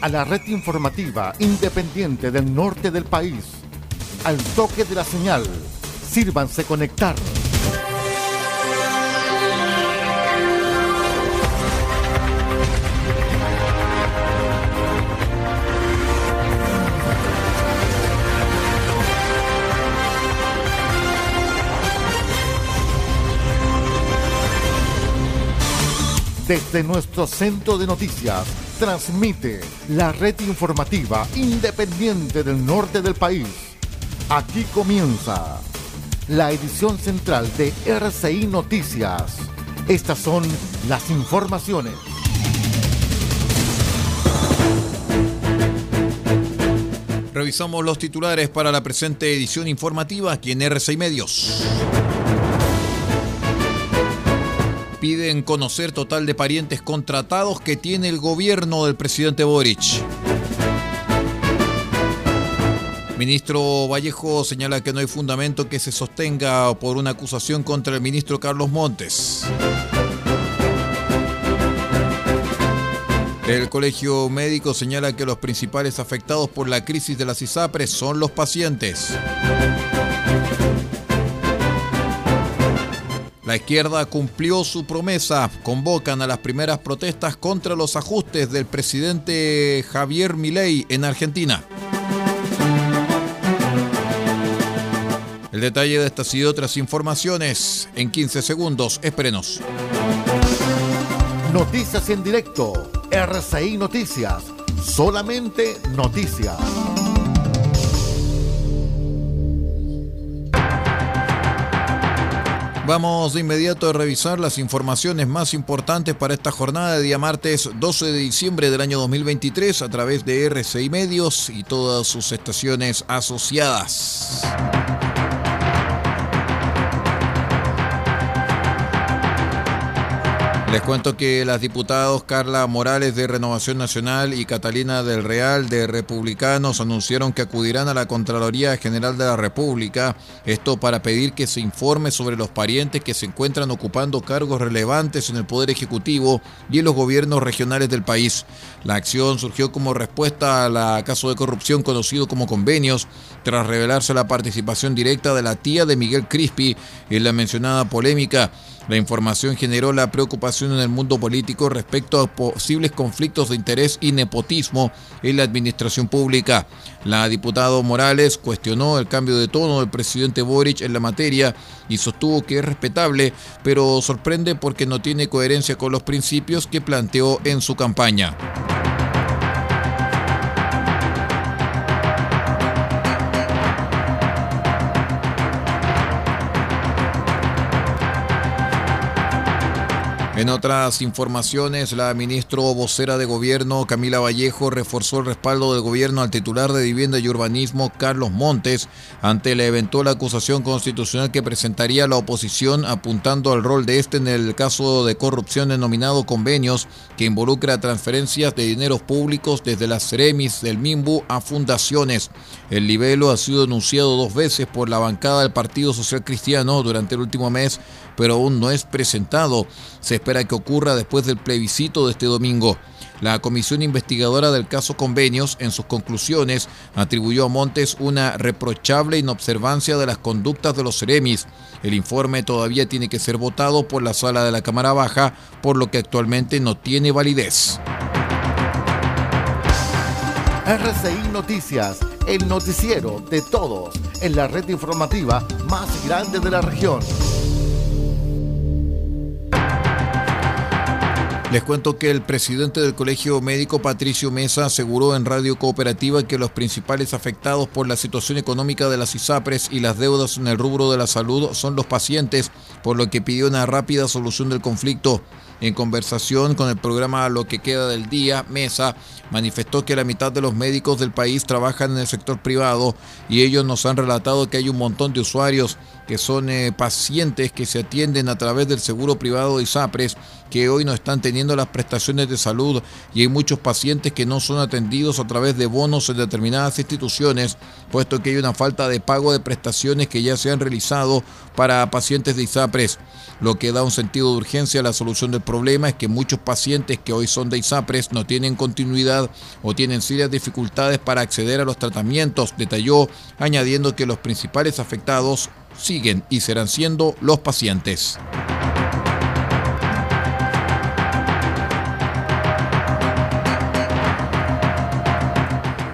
A la red informativa independiente del norte del país. Al toque de la señal, sírvanse conectar. Desde nuestro centro de noticias, transmite la red informativa independiente del norte del país. Aquí comienza la edición central de RCI Noticias. Estas son las informaciones. Revisamos los titulares para la presente edición informativa aquí en RCI Medios. Piden conocer total de parientes contratados que tiene el gobierno del presidente Boric. Ministro Vallejo señala que no hay fundamento que se sostenga por una acusación contra el ministro Carlos Montes. El Colegio Médico señala que los principales afectados por la crisis de las ISAPRES son los pacientes. La izquierda cumplió su promesa. Convocan a las primeras protestas contra los ajustes del presidente Javier Milei en Argentina. El detalle de estas y otras informaciones en 15 segundos. Espérenos. Noticias en directo. RCI Noticias. Solamente noticias. Vamos de inmediato a revisar las informaciones más importantes para esta jornada de día martes 12 de diciembre del año 2023 a través de RCI Medios y todas sus estaciones asociadas. Les cuento que las diputados Carla Morales de Renovación Nacional y Catalina del Real de Republicanos anunciaron que acudirán a la Contraloría General de la República, esto para pedir que se informe sobre los parientes que se encuentran ocupando cargos relevantes en el Poder Ejecutivo y en los gobiernos regionales del país. La acción surgió como respuesta al caso de corrupción conocido como convenios, tras revelarse la participación directa de la tía de Miguel Crispi en la mencionada polémica. La información generó la preocupación en el mundo político respecto a posibles conflictos de interés y nepotismo en la administración pública. La diputada Morales cuestionó el cambio de tono del presidente Boric en la materia y sostuvo que es respetable, pero sorprende porque no tiene coherencia con los principios que planteó en su campaña. En otras informaciones, la ministra vocera de gobierno, Camila Vallejo, reforzó el respaldo del gobierno al titular de Vivienda y Urbanismo, Carlos Montes, ante la eventual acusación constitucional que presentaría la oposición, apuntando al rol de este en el caso de corrupción denominado convenios, que involucra transferencias de dineros públicos desde las Ceremis del MIMBU a fundaciones. El libelo ha sido denunciado dos veces por la bancada del Partido Social Cristiano durante el último mes, pero aún no es presentado. Se espera que ocurra después del plebiscito de este domingo. La comisión investigadora del caso Convenios, en sus conclusiones, atribuyó a Montes una reprochable inobservancia de las conductas de los Ceremis. El informe todavía tiene que ser votado por la sala de la Cámara Baja, por lo que actualmente no tiene validez. RCI Noticias, el noticiero de todos, en la red informativa más grande de la región. Les cuento que el presidente del Colegio Médico, Patricio Mesa, aseguró en Radio Cooperativa que los principales afectados por la situación económica de las ISAPRES y las deudas en el rubro de la salud son los pacientes, por lo que pidió una rápida solución del conflicto. En conversación con el programa Lo que queda del día, Mesa manifestó que la mitad de los médicos del país trabajan en el sector privado y ellos nos han relatado que hay un montón de usuarios que son eh, pacientes que se atienden a través del seguro privado de ISAPRES, que hoy no están teniendo las prestaciones de salud y hay muchos pacientes que no son atendidos a través de bonos en determinadas instituciones, puesto que hay una falta de pago de prestaciones que ya se han realizado para pacientes de ISAPRES. Lo que da un sentido de urgencia a la solución del problema es que muchos pacientes que hoy son de ISAPRES no tienen continuidad o tienen serias dificultades para acceder a los tratamientos, detalló, añadiendo que los principales afectados siguen y serán siendo los pacientes.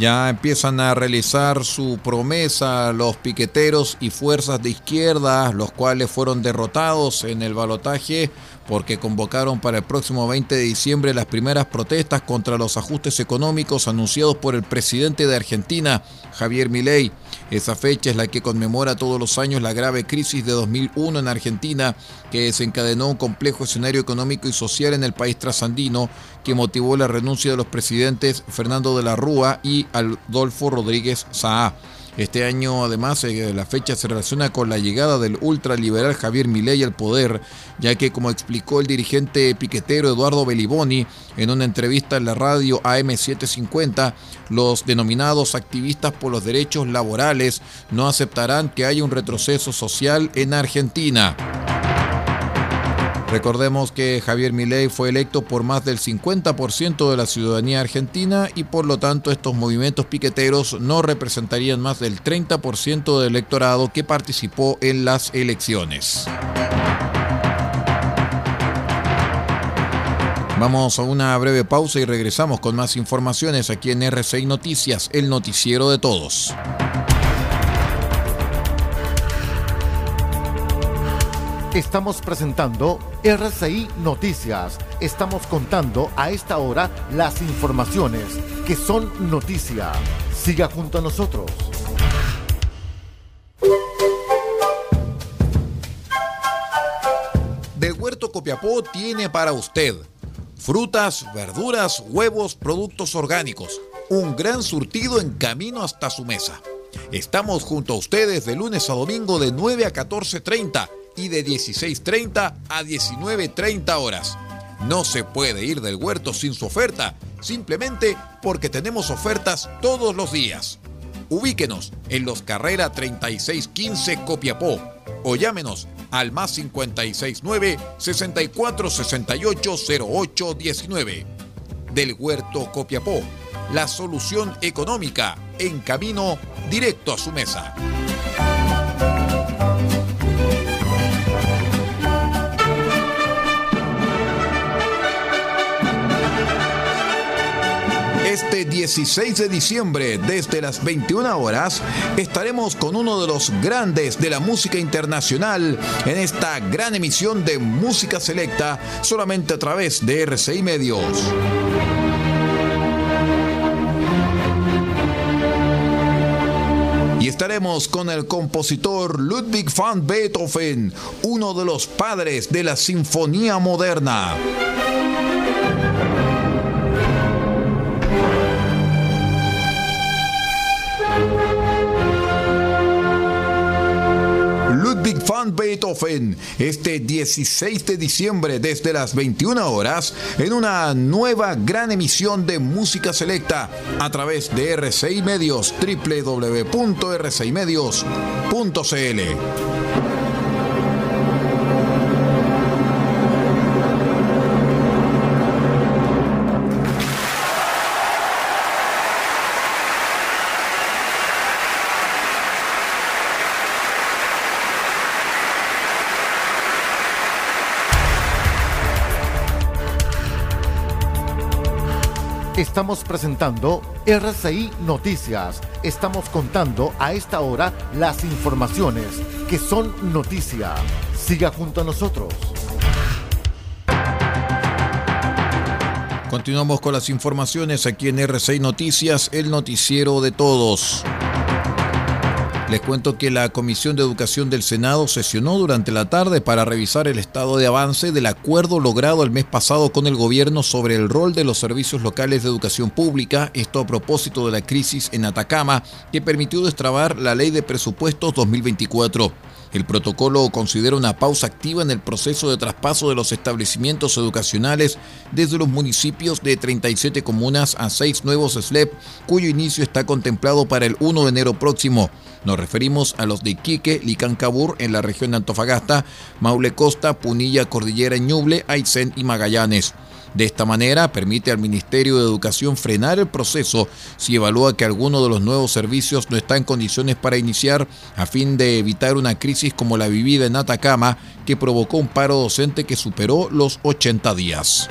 Ya empiezan a realizar su promesa los piqueteros y fuerzas de izquierda, los cuales fueron derrotados en el balotaje porque convocaron para el próximo 20 de diciembre las primeras protestas contra los ajustes económicos anunciados por el presidente de Argentina, Javier Milei. Esa fecha es la que conmemora todos los años la grave crisis de 2001 en Argentina, que desencadenó un complejo escenario económico y social en el país trasandino, que motivó la renuncia de los presidentes Fernando de la Rúa y Adolfo Rodríguez Saá. Este año, además, eh, la fecha se relaciona con la llegada del ultraliberal Javier Milei al poder, ya que, como explicó el dirigente piquetero Eduardo Beliboni en una entrevista en la radio AM750, los denominados activistas por los derechos laborales no aceptarán que haya un retroceso social en Argentina. Recordemos que Javier Milei fue electo por más del 50% de la ciudadanía argentina y por lo tanto estos movimientos piqueteros no representarían más del 30% del electorado que participó en las elecciones. Vamos a una breve pausa y regresamos con más informaciones aquí en RCI Noticias, el noticiero de todos. Estamos presentando RCI Noticias. Estamos contando a esta hora las informaciones que son noticia. Siga junto a nosotros. Del Huerto Copiapó tiene para usted frutas, verduras, huevos, productos orgánicos. Un gran surtido en camino hasta su mesa. Estamos junto a ustedes de lunes a domingo de 9 a 14.30 y de 16.30 a 19.30 horas. No se puede ir del huerto sin su oferta, simplemente porque tenemos ofertas todos los días. Ubíquenos en los Carrera 3615 Copiapó o llámenos al más 569 6468 0819. Del Huerto Copiapó, la solución económica en camino directo a su mesa. Este 16 de diciembre, desde las 21 horas, estaremos con uno de los grandes de la música internacional en esta gran emisión de música selecta solamente a través de RCI Medios. Y estaremos con el compositor Ludwig van Beethoven, uno de los padres de la sinfonía moderna. Van Beethoven este 16 de diciembre desde las 21 horas en una nueva gran emisión de música selecta a través de RCI Medios www.rcimedios.cl. Estamos presentando RCI Noticias. Estamos contando a esta hora las informaciones que son noticia. Siga junto a nosotros. Continuamos con las informaciones aquí en RCI Noticias, el noticiero de todos. Les cuento que la Comisión de Educación del Senado sesionó durante la tarde para revisar el estado de avance del acuerdo logrado el mes pasado con el gobierno sobre el rol de los servicios locales de educación pública, esto a propósito de la crisis en Atacama, que permitió destrabar la ley de presupuestos 2024. El protocolo considera una pausa activa en el proceso de traspaso de los establecimientos educacionales desde los municipios de 37 comunas a 6 nuevos SLEP, cuyo inicio está contemplado para el 1 de enero próximo. Nos referimos a los de Quique, Licancabur en la región de Antofagasta, Maule Costa, Punilla, Cordillera, Ñuble, Aysén y Magallanes. De esta manera permite al Ministerio de Educación frenar el proceso si evalúa que alguno de los nuevos servicios no está en condiciones para iniciar a fin de evitar una crisis como la vivida en Atacama que provocó un paro docente que superó los 80 días.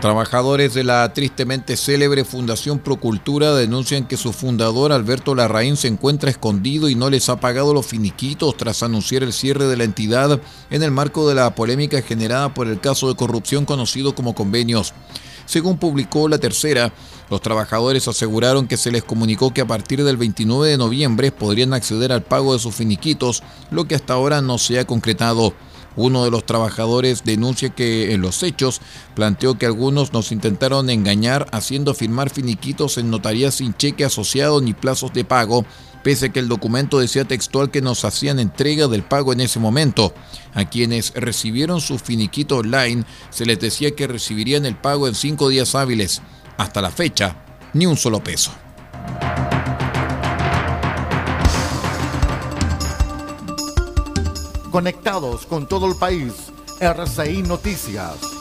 Trabajadores de la tristemente célebre Fundación Procultura denuncian que su fundador Alberto Larraín se encuentra escondido y no les ha pagado los finiquitos tras anunciar el cierre de la entidad en el marco de la polémica generada por el caso de corrupción conocido como convenios. Según publicó la tercera, los trabajadores aseguraron que se les comunicó que a partir del 29 de noviembre podrían acceder al pago de sus finiquitos, lo que hasta ahora no se ha concretado. Uno de los trabajadores denuncia que en los hechos planteó que algunos nos intentaron engañar haciendo firmar finiquitos en notarías sin cheque asociado ni plazos de pago, pese a que el documento decía textual que nos hacían entrega del pago en ese momento. A quienes recibieron su finiquito online se les decía que recibirían el pago en cinco días hábiles. Hasta la fecha, ni un solo peso. Conectados con todo el país. RCI Noticias.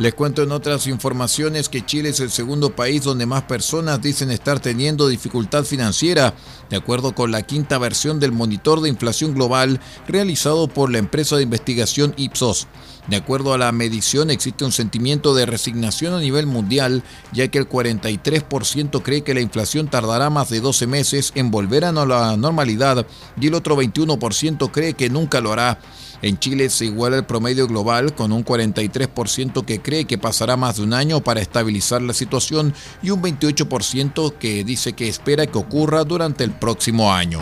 Les cuento en otras informaciones que Chile es el segundo país donde más personas dicen estar teniendo dificultad financiera, de acuerdo con la quinta versión del monitor de inflación global realizado por la empresa de investigación Ipsos. De acuerdo a la medición, existe un sentimiento de resignación a nivel mundial, ya que el 43% cree que la inflación tardará más de 12 meses en volver a la normalidad y el otro 21% cree que nunca lo hará. En Chile se iguala el promedio global con un 43% que cree que pasará más de un año para estabilizar la situación y un 28% que dice que espera que ocurra durante el próximo año.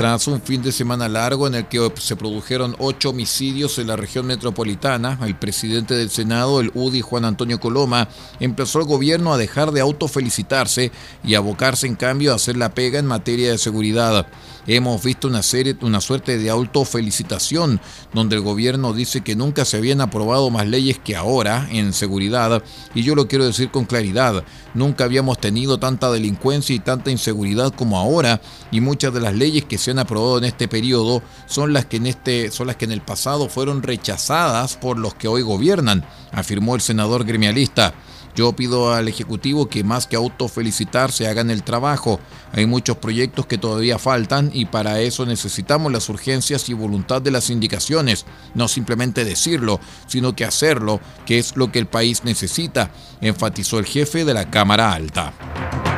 Tras un fin de semana largo en el que se produjeron ocho homicidios en la región metropolitana, el presidente del Senado, el UDI Juan Antonio Coloma, empezó al gobierno a dejar de autofelicitarse y abocarse en cambio a hacer la pega en materia de seguridad. Hemos visto una serie, una suerte de autofelicitación, donde el gobierno dice que nunca se habían aprobado más leyes que ahora en seguridad, y yo lo quiero decir con claridad, nunca habíamos tenido tanta delincuencia y tanta inseguridad como ahora, y muchas de las leyes que se aprobado en este periodo son las que en este, son las que en el pasado fueron rechazadas por los que hoy gobiernan, afirmó el senador gremialista. Yo pido al Ejecutivo que más que autofelicitarse hagan el trabajo. Hay muchos proyectos que todavía faltan y para eso necesitamos las urgencias y voluntad de las indicaciones. No simplemente decirlo, sino que hacerlo, que es lo que el país necesita, enfatizó el jefe de la Cámara Alta.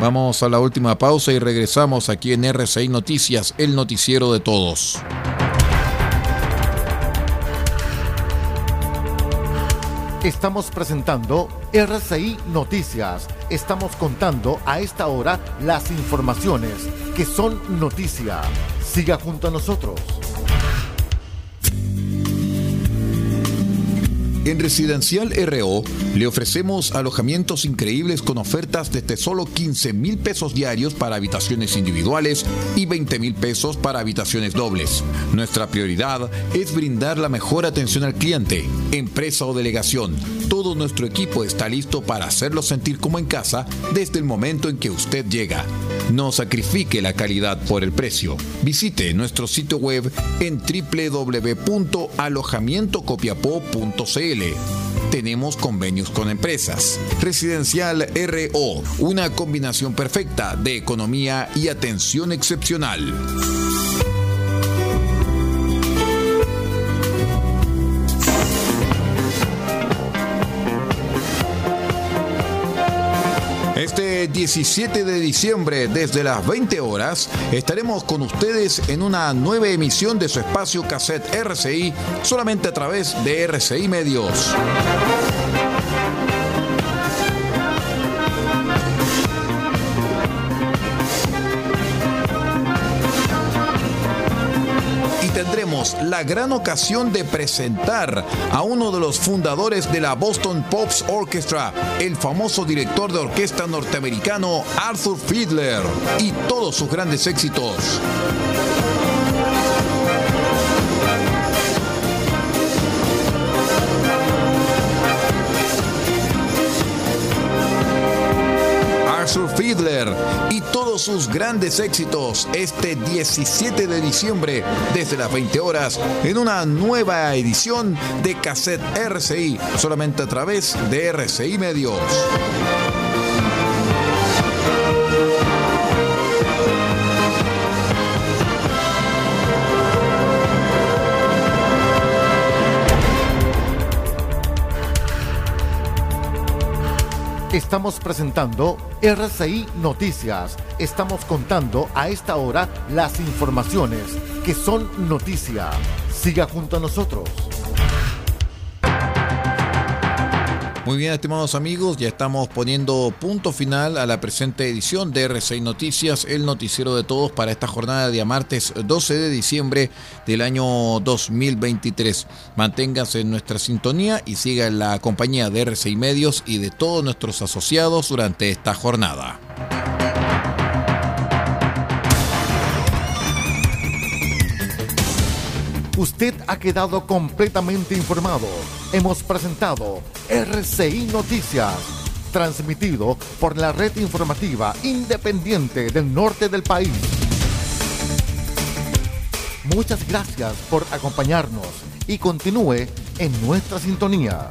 Vamos a la última pausa y regresamos aquí en RCI Noticias, el noticiero de todos. Estamos presentando RCI Noticias. Estamos contando a esta hora las informaciones que son noticia. Siga junto a nosotros. En Residencial RO le ofrecemos alojamientos increíbles con ofertas desde solo 15 mil pesos diarios para habitaciones individuales y 20 mil pesos para habitaciones dobles. Nuestra prioridad es brindar la mejor atención al cliente, empresa o delegación. Todo nuestro equipo está listo para hacerlo sentir como en casa desde el momento en que usted llega. No sacrifique la calidad por el precio. Visite nuestro sitio web en www.alojamientocopiapó.cl. Tenemos convenios con empresas. Residencial RO, una combinación perfecta de economía y atención excepcional. El 17 de diciembre desde las 20 horas estaremos con ustedes en una nueva emisión de su espacio cassette RCI solamente a través de RCI Medios. Tendremos la gran ocasión de presentar a uno de los fundadores de la Boston Pops Orchestra, el famoso director de orquesta norteamericano Arthur Fiedler, y todos sus grandes éxitos. Y todos sus grandes éxitos este 17 de diciembre desde las 20 horas en una nueva edición de Cassette RCI solamente a través de RCI Medios. Estamos presentando RCI Noticias. Estamos contando a esta hora las informaciones que son noticia. Siga junto a nosotros. Muy bien, estimados amigos, ya estamos poniendo punto final a la presente edición de R6 Noticias, el noticiero de todos para esta jornada de día martes 12 de diciembre del año 2023. Manténganse en nuestra sintonía y siga en la compañía de R6 Medios y de todos nuestros asociados durante esta jornada. Usted ha quedado completamente informado. Hemos presentado RCI Noticias, transmitido por la red informativa independiente del norte del país. Muchas gracias por acompañarnos y continúe en nuestra sintonía.